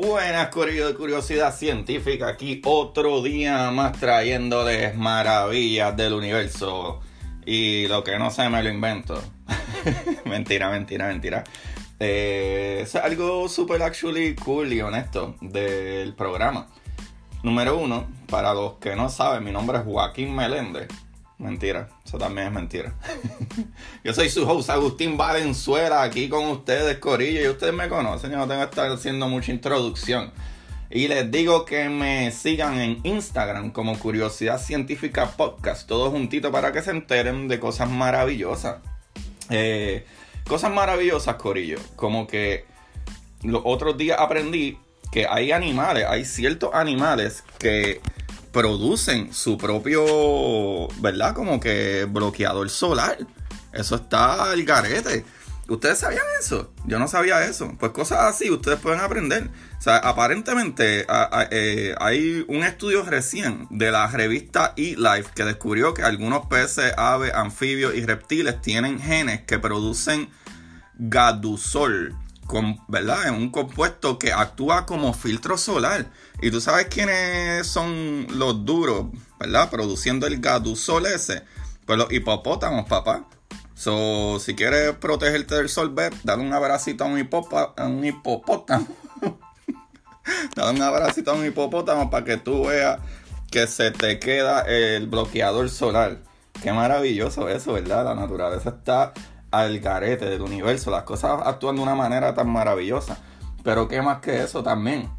Buenas, curiosidad científica. Aquí otro día más trayéndoles maravillas del universo. Y lo que no sé me lo invento. mentira, mentira, mentira. Eh, es algo super actually cool y honesto del programa. Número uno, para los que no saben, mi nombre es Joaquín Meléndez. Mentira, eso también es mentira. yo soy su host Agustín Valenzuela, aquí con ustedes, Corillo, y ustedes me conocen, yo no tengo que estar haciendo mucha introducción. Y les digo que me sigan en Instagram como Curiosidad Científica Podcast, todo juntito para que se enteren de cosas maravillosas. Eh, cosas maravillosas, Corillo, como que los otros días aprendí que hay animales, hay ciertos animales que producen su propio, ¿verdad? Como que bloqueador solar. Eso está al garete. ¿Ustedes sabían eso? Yo no sabía eso. Pues cosas así ustedes pueden aprender. O sea, aparentemente eh, hay un estudio recién de la revista eLife que descubrió que algunos peces, aves, anfibios y reptiles tienen genes que producen gadusol con, ¿verdad? Es un compuesto que actúa como filtro solar. Y tú sabes quiénes son los duros, ¿verdad? Produciendo el gadusol ese. Pues los hipopótamos, papá. So, si quieres protegerte del sol, ve, dale un abracito a un, a un hipopótamo. dale un abracito a un hipopótamo para que tú veas que se te queda el bloqueador solar. Qué maravilloso eso, ¿verdad? La naturaleza está al garete del universo. Las cosas actúan de una manera tan maravillosa. Pero qué más que eso también.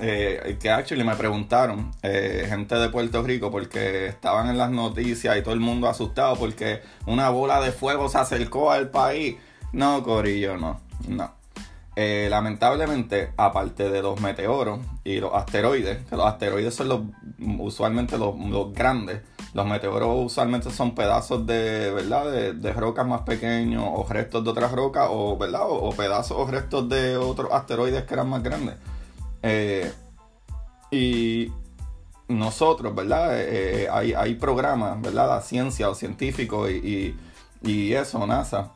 Eh, que actually me preguntaron, eh, gente de Puerto Rico, porque estaban en las noticias y todo el mundo asustado porque una bola de fuego se acercó al país. No, Corillo, no, no. Eh, lamentablemente, aparte de los meteoros y los asteroides, que los asteroides son los usualmente los, los grandes, los meteoros usualmente son pedazos de, ¿verdad? De, rocas más pequeños o restos de otras rocas o, ¿verdad? O, pedazos o restos de otros asteroides que eran más grandes. Eh, y nosotros, ¿verdad? Eh, hay, hay, programas, ¿verdad? La ciencia o científicos y, y, eso, NASA.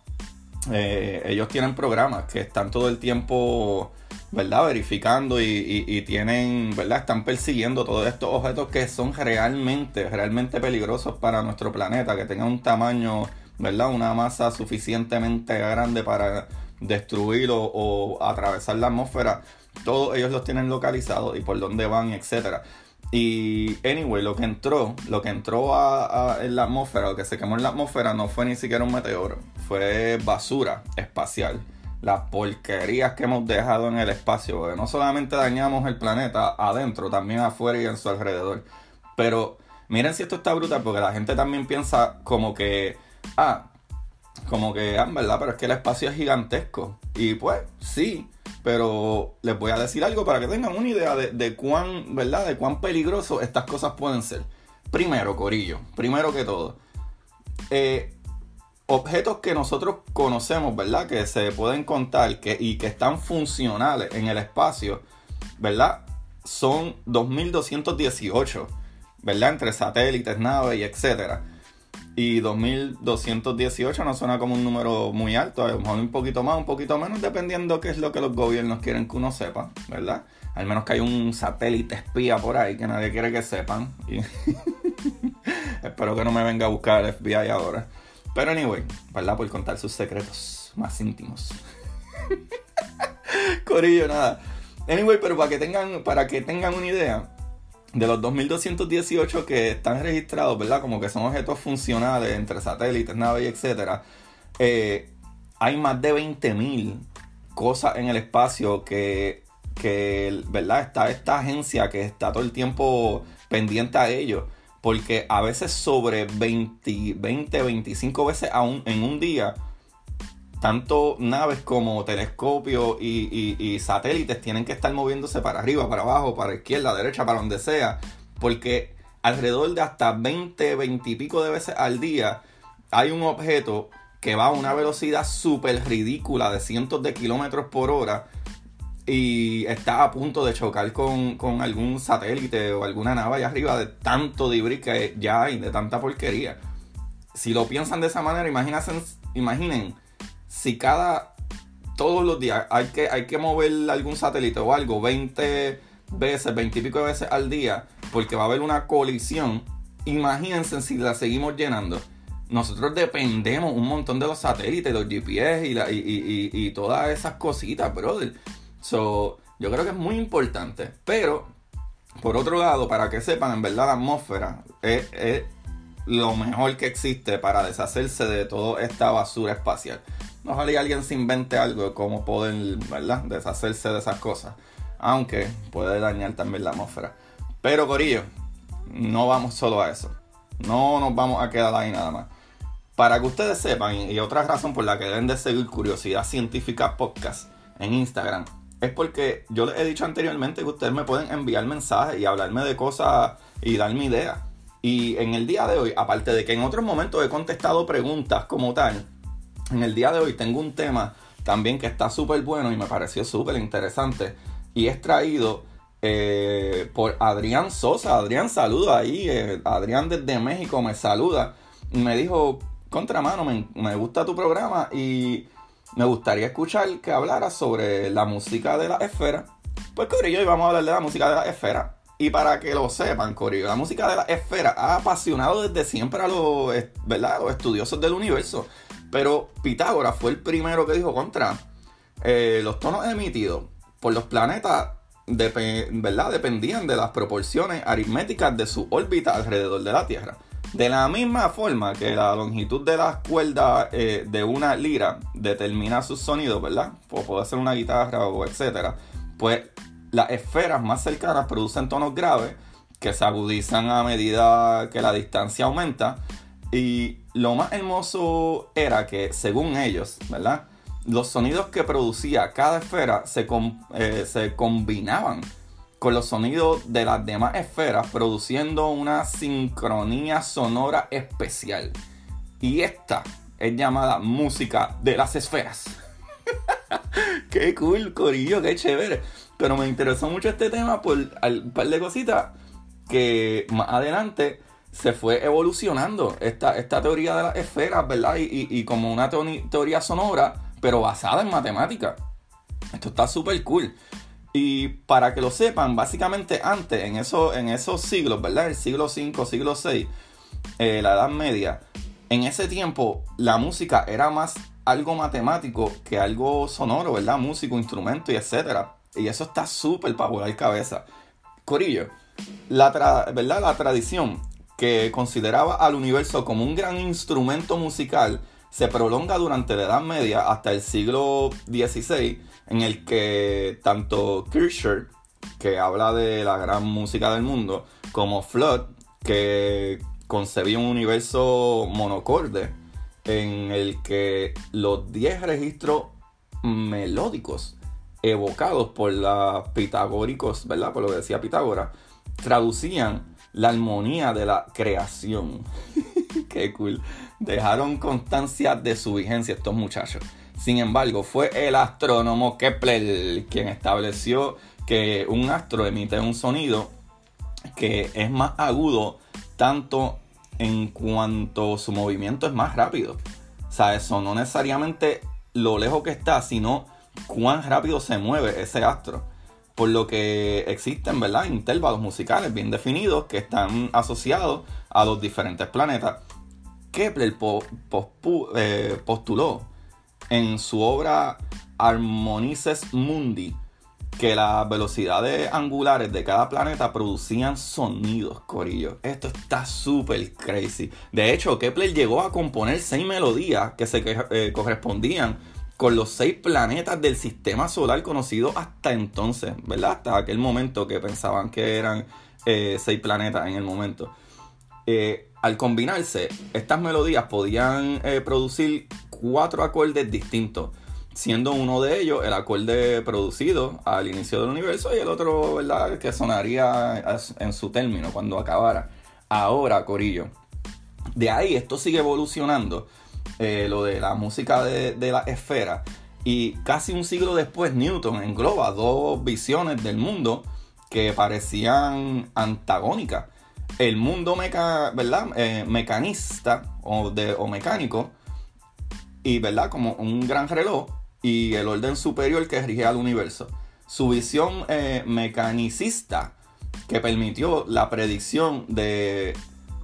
Eh, ellos tienen programas que están todo el tiempo ¿verdad? Verificando y, tienen, ¿verdad? Están persiguiendo todos estos objetos que son realmente, realmente peligrosos para nuestro planeta, que tengan un tamaño, ¿verdad? Una masa suficientemente grande para destruir o, atravesar la atmósfera. Todos ellos los tienen localizados y por dónde van, etcétera. Y, anyway, lo que entró, lo que entró en la atmósfera, lo que se quemó en la atmósfera no fue ni siquiera un meteoro, fue basura espacial las porquerías que hemos dejado en el espacio, porque no solamente dañamos el planeta adentro, también afuera y en su alrededor. Pero miren si esto está brutal, porque la gente también piensa como que, ah, como que, ah, ¿verdad? Pero es que el espacio es gigantesco. Y pues, sí, pero les voy a decir algo para que tengan una idea de, de cuán, ¿verdad? De cuán peligroso estas cosas pueden ser. Primero, Corillo, primero que todo. Eh, objetos que nosotros conocemos, ¿verdad? Que se pueden contar que, y que están funcionales en el espacio, ¿verdad? Son 2218, ¿verdad? Entre satélites, naves y etcétera. Y 2218 no suena como un número muy alto, a lo mejor un poquito más, un poquito menos, dependiendo qué es lo que los gobiernos quieren que uno sepa, ¿verdad? Al menos que hay un satélite espía por ahí que nadie quiere que sepan. Espero que no me venga a buscar el FBI ahora. Pero anyway, ¿verdad? Por contar sus secretos más íntimos. Corillo, nada. Anyway, pero para que tengan, para que tengan una idea, de los 2218 que están registrados, ¿verdad? Como que son objetos funcionales entre satélites, naves y etcétera. Eh, hay más de 20.000 cosas en el espacio que, que, ¿verdad? Está esta agencia que está todo el tiempo pendiente a ellos porque a veces sobre 20, 20 25 veces en un día, tanto naves como telescopios y, satélites tienen que estar moviéndose para arriba, para abajo, para izquierda, derecha, para donde sea, porque alrededor de hasta 20, 20 y pico de veces al día hay un objeto que va a una velocidad súper ridícula de cientos de kilómetros por hora y está a punto de chocar con, algún satélite o alguna nave allá arriba de tanto debris que ya hay, de tanta porquería. Si lo piensan de esa manera, imaginen si cada todos los días hay que, hay que mover algún satélite o algo 20 veces, 20 y pico de veces al día, porque va a haber una colisión, imagínense si la seguimos llenando. Nosotros dependemos un montón de los satélites, los GPS y, la, y, y, todas esas cositas, brother. So, yo creo que es muy importante. Pero, por otro lado, para que sepan, en verdad la atmósfera es, lo mejor que existe para deshacerse de toda esta basura espacial. Ojalá alguien se invente algo de cómo poder, ¿verdad? Deshacerse de esas cosas. Aunque puede dañar también la atmósfera. Pero Corillo, no vamos solo a eso. No nos vamos a quedar ahí nada más. Para que ustedes sepan, y otra razón por la que deben de seguir Curiosidad Científica Podcast en Instagram, es porque yo les he dicho anteriormente que ustedes me pueden enviar mensajes y hablarme de cosas y darme ideas. Y en el día de hoy, aparte de que en otros momentos he contestado preguntas como tal, en el día de hoy tengo un tema también que está súper bueno y me pareció súper interesante. Y es traído eh, por Adrián Sosa. Adrián, saluda ahí. Eh, Adrián desde México me saluda. Me dijo, contramano, me, me gusta tu programa y me gustaría escuchar que hablara sobre la música de la esfera. Pues Corillo, hoy vamos a hablar de la música de la esfera. Y para que lo sepan, Corillo, la música de la esfera ha apasionado desde siempre a los, ¿verdad? estudiosos del universo. Pero Pitágoras fue el primero que dijo contra eh, los tonos emitidos por los planetas ¿verdad? dependían de las proporciones aritméticas de su órbita alrededor de la Tierra. De la misma forma que la longitud de las cuerdas eh, de una lira determina sus sonidos, ¿verdad? O puede ser una guitarra o etcétera. Pues las esferas más cercanas producen tonos graves que se agudizan a medida que la distancia aumenta. Y lo más hermoso era que, según ellos, ¿verdad? Los sonidos que producía cada esfera se, eh, se combinaban con los sonidos de las demás esferas, produciendo una sincronía sonora especial. Y esta es llamada música de las esferas. qué cool, Corillo, qué chévere. Pero me interesó mucho este tema por un par de cositas que más adelante se fue evolucionando esta, esta teoría de las esferas, ¿verdad? Y, como una teoría sonora, pero basada en matemáticas. Esto está súper cool. Y para que lo sepan, básicamente antes, en, eso, en esos siglos, ¿verdad? El siglo V, siglo VI, eh, la Edad Media, en ese tiempo la música era más algo matemático que algo sonoro, ¿verdad? Músico, instrumento y etcétera. Y eso está súper para volar cabeza. Corillo, la, ¿verdad? la tradición que consideraba al universo como un gran instrumento musical, se prolonga durante la Edad Media hasta el siglo XVI, en el que tanto Kircher, que habla de la gran música del mundo, como Flood, que concebía un universo monocorde, en el que los 10 registros melódicos evocados por los pitagóricos, ¿verdad? Por lo que decía Pitágoras, traducían la armonía de la creación. Qué cool. Dejaron constancia de su vigencia estos muchachos. Sin embargo, fue el astrónomo Kepler quien estableció que un astro emite un sonido que es más agudo tanto en cuanto su movimiento es más rápido. O sea, eso no necesariamente lo lejos que está, sino cuán rápido se mueve ese astro por lo que existen, ¿verdad? Intervalos musicales bien definidos que están asociados a los diferentes planetas. Kepler eh, postuló en su obra Harmonices Mundi que las velocidades angulares de cada planeta producían sonidos, corillo. Esto está súper crazy. De hecho, Kepler llegó a componer seis melodías que se eh, correspondían con los seis planetas del sistema solar conocido hasta entonces, ¿verdad? Hasta aquel momento que pensaban que eran eh, seis planetas en el momento. Eh, al combinarse, estas melodías podían eh, producir cuatro acordes distintos, siendo uno de ellos el acorde producido al inicio del universo y el otro, ¿verdad?, que sonaría en su término cuando acabara. Ahora, Corillo. De ahí esto sigue evolucionando eh, lo de la música de, la esfera. Y casi un siglo después, Newton engloba dos visiones del mundo que parecían antagónicas. El mundo meca, ¿verdad? Eh, mecanista o, de, o mecánico, y ¿verdad? como un gran reloj, y el orden superior que rige al universo. Su visión eh, mecanicista que permitió la predicción de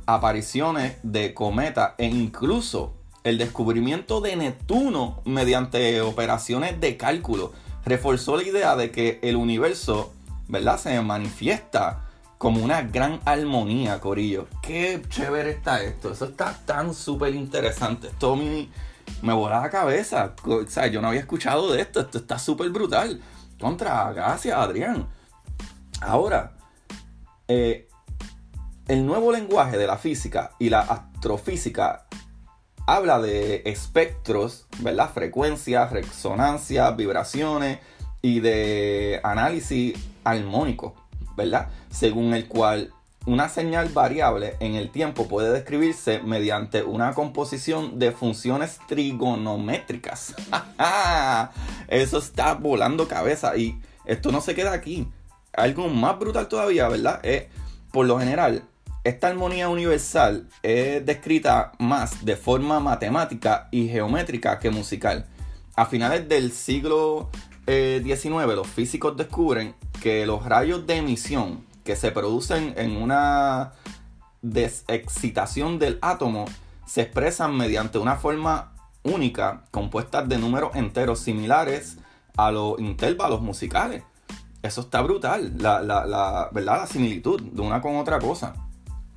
apariciones de cometas e incluso el descubrimiento de Neptuno mediante operaciones de cálculo reforzó la idea de que el universo, ¿verdad? Se manifiesta como una gran armonía, Corillo. Qué chévere está esto. Eso está tan súper interesante. Esto me, me voló la cabeza. O yo no había escuchado de esto. Esto está súper brutal. Contra, gracias, Adrián. Ahora, eh, el nuevo lenguaje de la física y la astrofísica habla de espectros, ¿verdad? Frecuencias, resonancias, vibraciones y de análisis armónico, ¿verdad? Según el cual una señal variable en el tiempo puede describirse mediante una composición de funciones trigonométricas. Eso está volando cabeza y esto no se queda aquí. Algo más brutal todavía, ¿verdad? Es, por lo general, esta armonía universal es descrita más de forma matemática y geométrica que musical. A finales del siglo XIX, eh, los físicos descubren que los rayos de emisión que se producen en una desexcitación del átomo se expresan mediante una forma única compuesta de números enteros similares a los intervalos musicales. Eso está brutal, la, ¿verdad? la similitud de una con otra cosa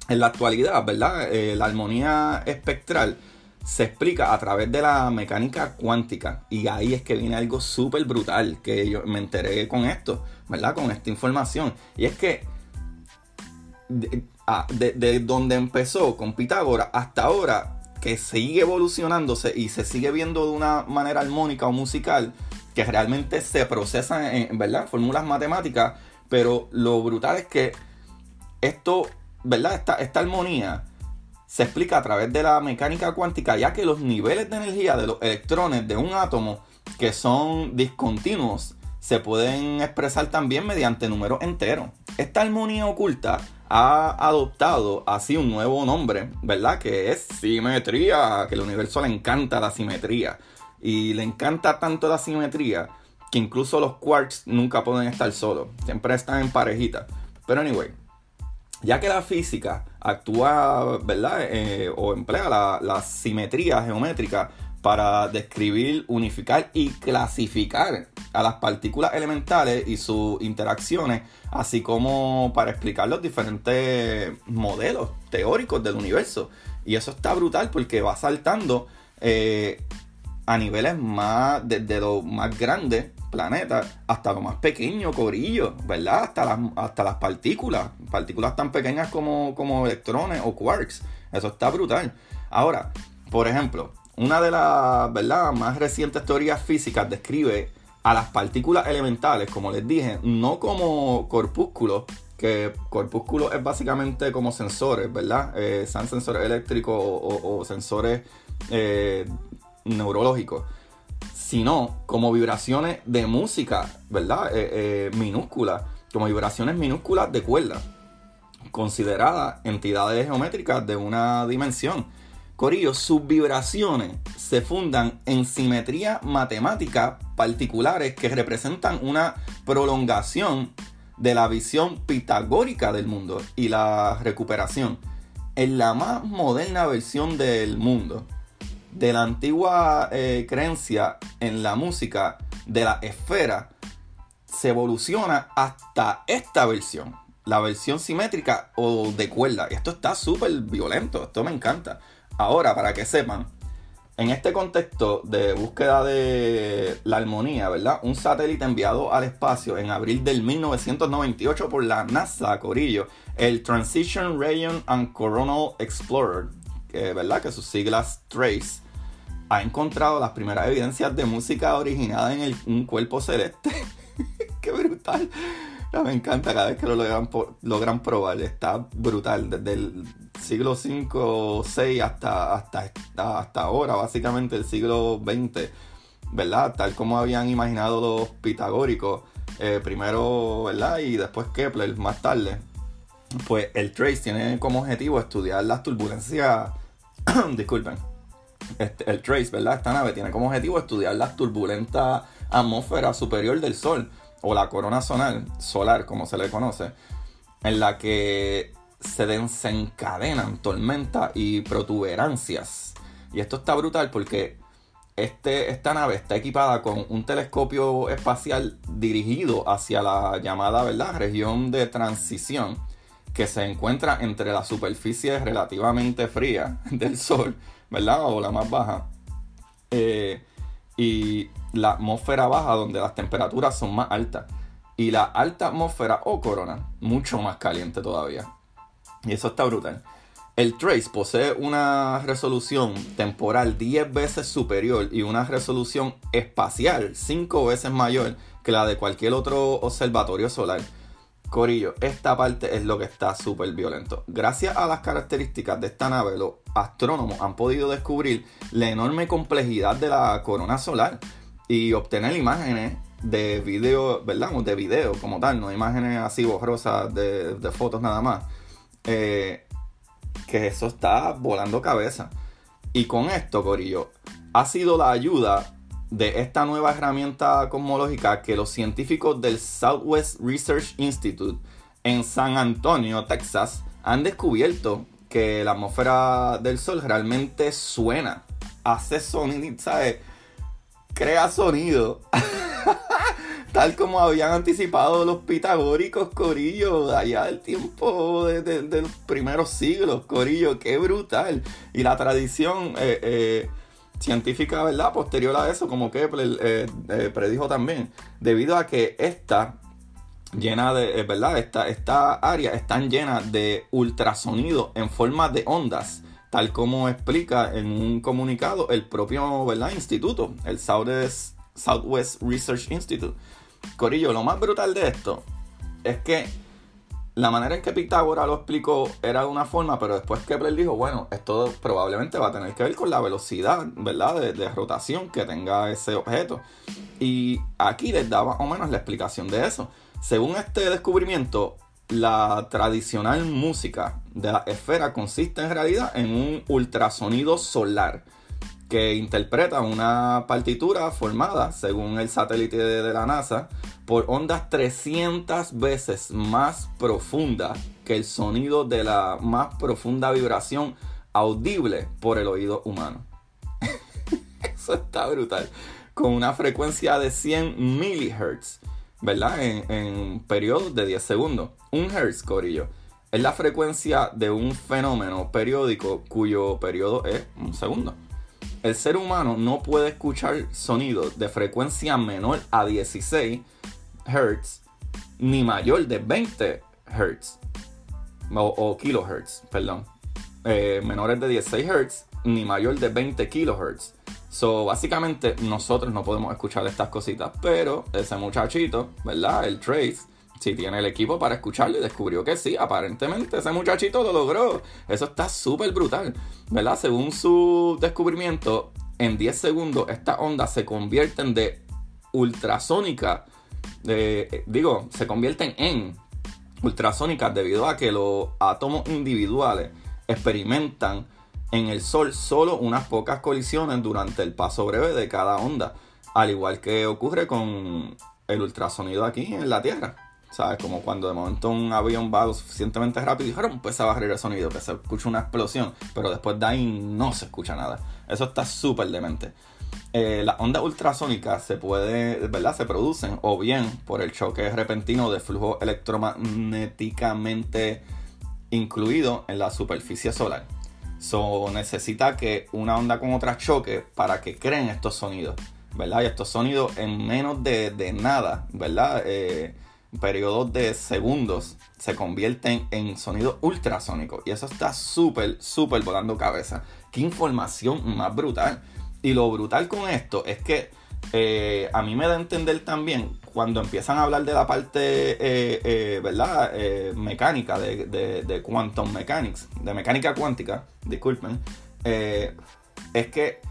en la actualidad, ¿verdad? Eh, la armonía espectral se explica a través de la mecánica cuántica. Y ahí es que viene algo súper brutal que yo me enteré con esto, ¿verdad? Con esta información. Y es que ah, de, donde empezó con Pitágoras hasta ahora, que sigue evolucionándose y se sigue viendo de una manera armónica o musical, que realmente se procesan en, ¿verdad? Fórmulas matemáticas. Pero lo brutal es que esto ¿verdad? Esta, esta armonía se explica a través de la mecánica cuántica, ya que los niveles de energía de los electrones de un átomo que son discontinuos se pueden expresar también mediante números enteros. Esta armonía oculta ha adoptado así un nuevo nombre, ¿verdad? Que es simetría, que el universo le encanta la simetría. Y le encanta tanto la simetría que incluso los quarks nunca pueden estar solos, siempre están en parejita. Pero anyway, ya que la física actúa, ¿verdad? Eh, o emplea la, simetría geométrica para describir, unificar y clasificar a las partículas elementales y sus interacciones, así como para explicar los diferentes modelos teóricos del universo. Y eso está brutal porque va saltando eh, a niveles más, desde lo más grande planeta hasta lo más pequeño, corillo, ¿verdad? Hasta las, hasta las partículas, partículas tan pequeñas como, como electrones o quarks. Eso está brutal. Ahora, por ejemplo, una de las ¿verdad? más recientes teorías físicas describe a las partículas elementales, como les dije, no como corpúsculos, que corpúsculos es básicamente como sensores, ¿verdad? Eh, sensores eléctricos o, sensores eh, neurológicos sino como vibraciones de música, ¿verdad? Eh, eh, minúsculas, como vibraciones minúsculas de cuerda, consideradas entidades geométricas de una dimensión. Corillo, sus vibraciones se fundan en simetría matemática particulares que representan una prolongación de la visión pitagórica del mundo y la recuperación en la más moderna versión del mundo de la antigua eh, creencia en la música de la esfera se evoluciona hasta esta versión, la versión simétrica o de cuerda. Esto está súper violento, esto me encanta. Ahora, para que sepan, en este contexto de búsqueda de la armonía, ¿verdad? Un satélite enviado al espacio en abril del 1998 por la NASA, Corillo, el Transition Region and Coronal Explorer, ¿verdad? Que sus siglas TRACE, ha encontrado las primeras evidencias de música originada en un cuerpo celeste. ¡Qué brutal! me encanta cada vez que lo logran, probar. Está brutal. Desde el siglo V o VI hasta, hasta, hasta ahora, básicamente el siglo XX. ¿Verdad? Tal como habían imaginado los pitagóricos. Eh, primero, ¿verdad? Y después Kepler, más tarde. Pues el TRACE tiene como objetivo estudiar las turbulencias. disculpen este, el TRACE, ¿verdad? Esta nave tiene como objetivo estudiar la turbulenta atmósfera superior del Sol, o la corona solar, solar como se le conoce, en la que se desencadenan tormentas y protuberancias. Y esto está brutal porque este, esta nave está equipada con un telescopio espacial dirigido hacia la llamada ¿verdad? región de transición que se encuentra entre la superficie relativamente fría del Sol, ¿verdad? O la más baja. Eh, y la atmósfera baja donde las temperaturas son más altas. Y la alta atmósfera o corona, mucho más caliente todavía. Y eso está brutal. El Trace posee una resolución temporal 10 veces superior y una resolución espacial 5 veces mayor que la de cualquier otro observatorio solar. Corillo, esta parte es lo que está súper violento. Gracias a las características de esta nave, los astrónomos han podido descubrir la enorme complejidad de la corona solar y obtener imágenes de video, ¿verdad? De video como tal, no imágenes así borrosas de, de fotos nada más. Eh, que eso está volando cabeza. Y con esto, Corillo, ha sido la ayuda de esta nueva herramienta cosmológica que los científicos del Southwest Research Institute en San Antonio, Texas, han descubierto que la atmósfera del Sol realmente suena, hace sonido, ¿sabes? Crea sonido. tal como habían anticipado los pitagóricos Corillo allá del tiempo de, los primeros siglos, Corillo, qué brutal. Y la tradición eh, eh, científica, ¿verdad? Posterior a eso, como Kepler eh, predijo también, debido a que esta llena de, ¿verdad? Esta, esta área están llenas de ultrasonido en forma de ondas tal como explica en un comunicado el propio ¿verdad? instituto, el Southwest, Southwest Research Institute. Corillo, lo más brutal de esto es que la manera en que Pitágoras lo explicó era de una forma, pero después Kepler dijo, bueno, esto probablemente va a tener que ver con la velocidad, ¿verdad? De, rotación que tenga ese objeto. Y aquí les daba o menos la explicación de eso. Según este descubrimiento, la tradicional música de la esfera consiste en realidad en un ultrasonido solar que interpreta una partitura formada, según el satélite de, la NASA, por ondas 300 veces más profundas que el sonido de la más profunda vibración audible por el oído humano. Eso está brutal. Con una frecuencia de 100 milihertz, ¿verdad? En, en periodos de 10 segundos. Un hertz, corillo, es la frecuencia de un fenómeno periódico cuyo periodo es un segundo el ser humano no puede escuchar sonidos de frecuencia menor a 16 Hz ni mayor de 20 Hz o, kilohertz, perdón. Eh, menores de 16 Hz ni mayor de 20 kilohertz. So, básicamente nosotros no podemos escuchar estas cositas, pero ese muchachito, ¿verdad? El Trace si tiene el equipo para escucharlo y descubrió que sí, aparentemente ese muchachito lo logró. Eso está súper brutal, ¿verdad? Según su descubrimiento, en 10 segundos estas ondas se convierten de ultrasónica, digo, se convierten en ultrasónicas debido a que los átomos individuales experimentan en el Sol solo unas pocas colisiones durante el paso breve de cada onda, al igual que ocurre con el ultrasonido aquí en la Tierra. ¿Sabes? Como cuando de momento un avión va lo suficientemente rápido y empieza a bajar el sonido, que se escucha una explosión, pero después de ahí no se escucha nada. Eso está súper demente. Eh, las ondas ultrasónicas se puede, ¿verdad? Se producen o bien por el choque repentino de flujo electromagnéticamente incluido en la superficie solar. So, necesita que una onda con otra choque para que creen estos sonidos, ¿verdad? Y estos sonidos en menos de, de nada, ¿verdad? Eh, periodos de segundos se convierten en sonido ultrasónico. Y eso está súper, súper volando cabeza. Qué información más brutal. Y lo brutal con esto es que eh, a mí me da a entender también cuando empiezan a hablar de la parte, eh, eh, ¿verdad? mecánica, de, de, quantum mechanics, de mecánica cuántica, disculpen, es que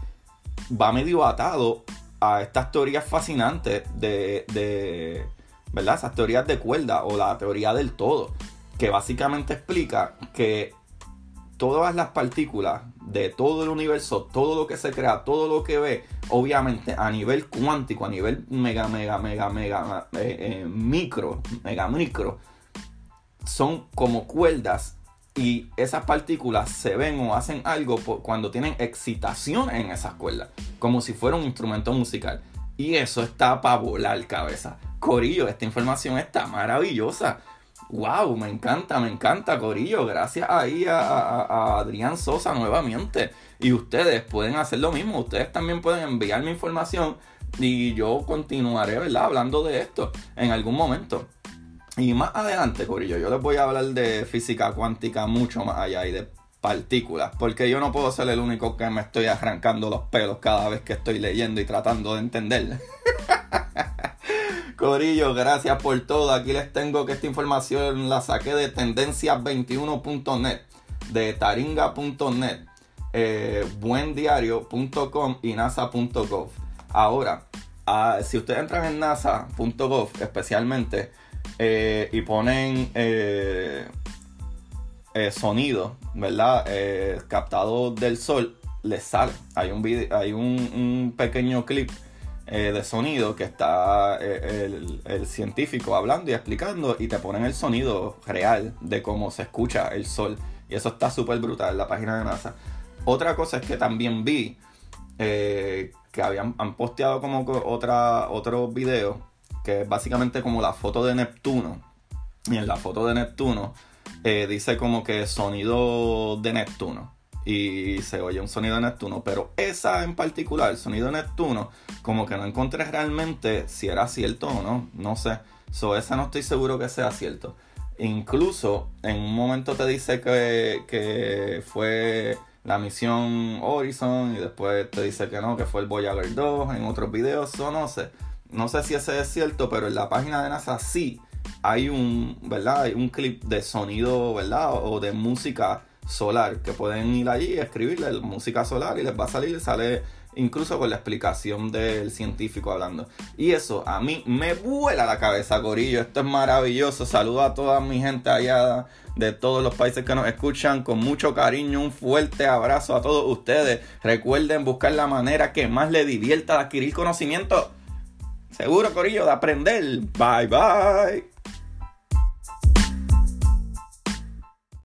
va medio atado a estas teorías fascinantes de, ¿verdad? Esas teorías de cuerda o la teoría del todo, que básicamente explica que todas las partículas de todo el universo, todo lo que se crea, todo lo que ve, obviamente a nivel cuántico, a nivel mega, mega, mega, mega, eh, eh, micro, mega, micro, son como cuerdas y esas partículas se ven o hacen algo cuando tienen excitación en esas cuerdas, como si fuera un instrumento musical. Y eso está para volar cabeza. Corillo, esta información está maravillosa. Wow, me encanta, me encanta, Corillo. Gracias ahí a, Adrián Sosa nuevamente. Y ustedes pueden hacer lo mismo. Ustedes también pueden enviarme información y yo continuaré, ¿verdad? Hablando de esto en algún momento. Y más adelante, Corillo, yo les voy a hablar de física cuántica mucho más allá y de partículas, porque yo no puedo ser el único que me estoy arrancando los pelos cada vez que estoy leyendo y tratando de entender. Corillo, gracias por todo. Aquí les tengo que esta información la saqué de tendencias21.net, de taringa.net, eh, buendiario.com y nasa.gov. Ahora, ah, si ustedes entran en nasa.gov especialmente eh, y ponen eh, sonido, ¿verdad? captado del sol, les sale. Hay un, video, hay un pequeño clip eh, de sonido que está eh, el, científico hablando y explicando y te ponen el sonido real de cómo se escucha el sol. Y eso está súper brutal en la página de NASA. Otra cosa es que también vi eh, que habían han posteado como otra, otro video que es básicamente como la foto de Neptuno. Y en la foto de Neptuno dice como que sonido de Neptuno y se oye un sonido de Neptuno, pero esa en particular, el sonido de Neptuno, como que no encontré realmente si era cierto o no, no sé. So, esa no estoy seguro que sea cierto. Incluso en un momento te dice que, que fue la misión Horizon y después te dice que no, que fue el Voyager 2 en otros videos, o no sé. No sé si ese es cierto, pero en la página de NASA sí hay un, ¿verdad? Hay un clip de sonido, ¿verdad? O de música solar, que pueden ir allí y escribirle música solar y les va a salir, sale incluso con la explicación del científico hablando. Y eso a mí me vuela la cabeza, Corillo. Esto es maravilloso. Saludo a toda mi gente allá de todos los países que nos escuchan con mucho cariño. Un fuerte abrazo a todos ustedes. Recuerden buscar la manera que más les divierta de adquirir conocimiento. Seguro, Corillo, de aprender. Bye, bye.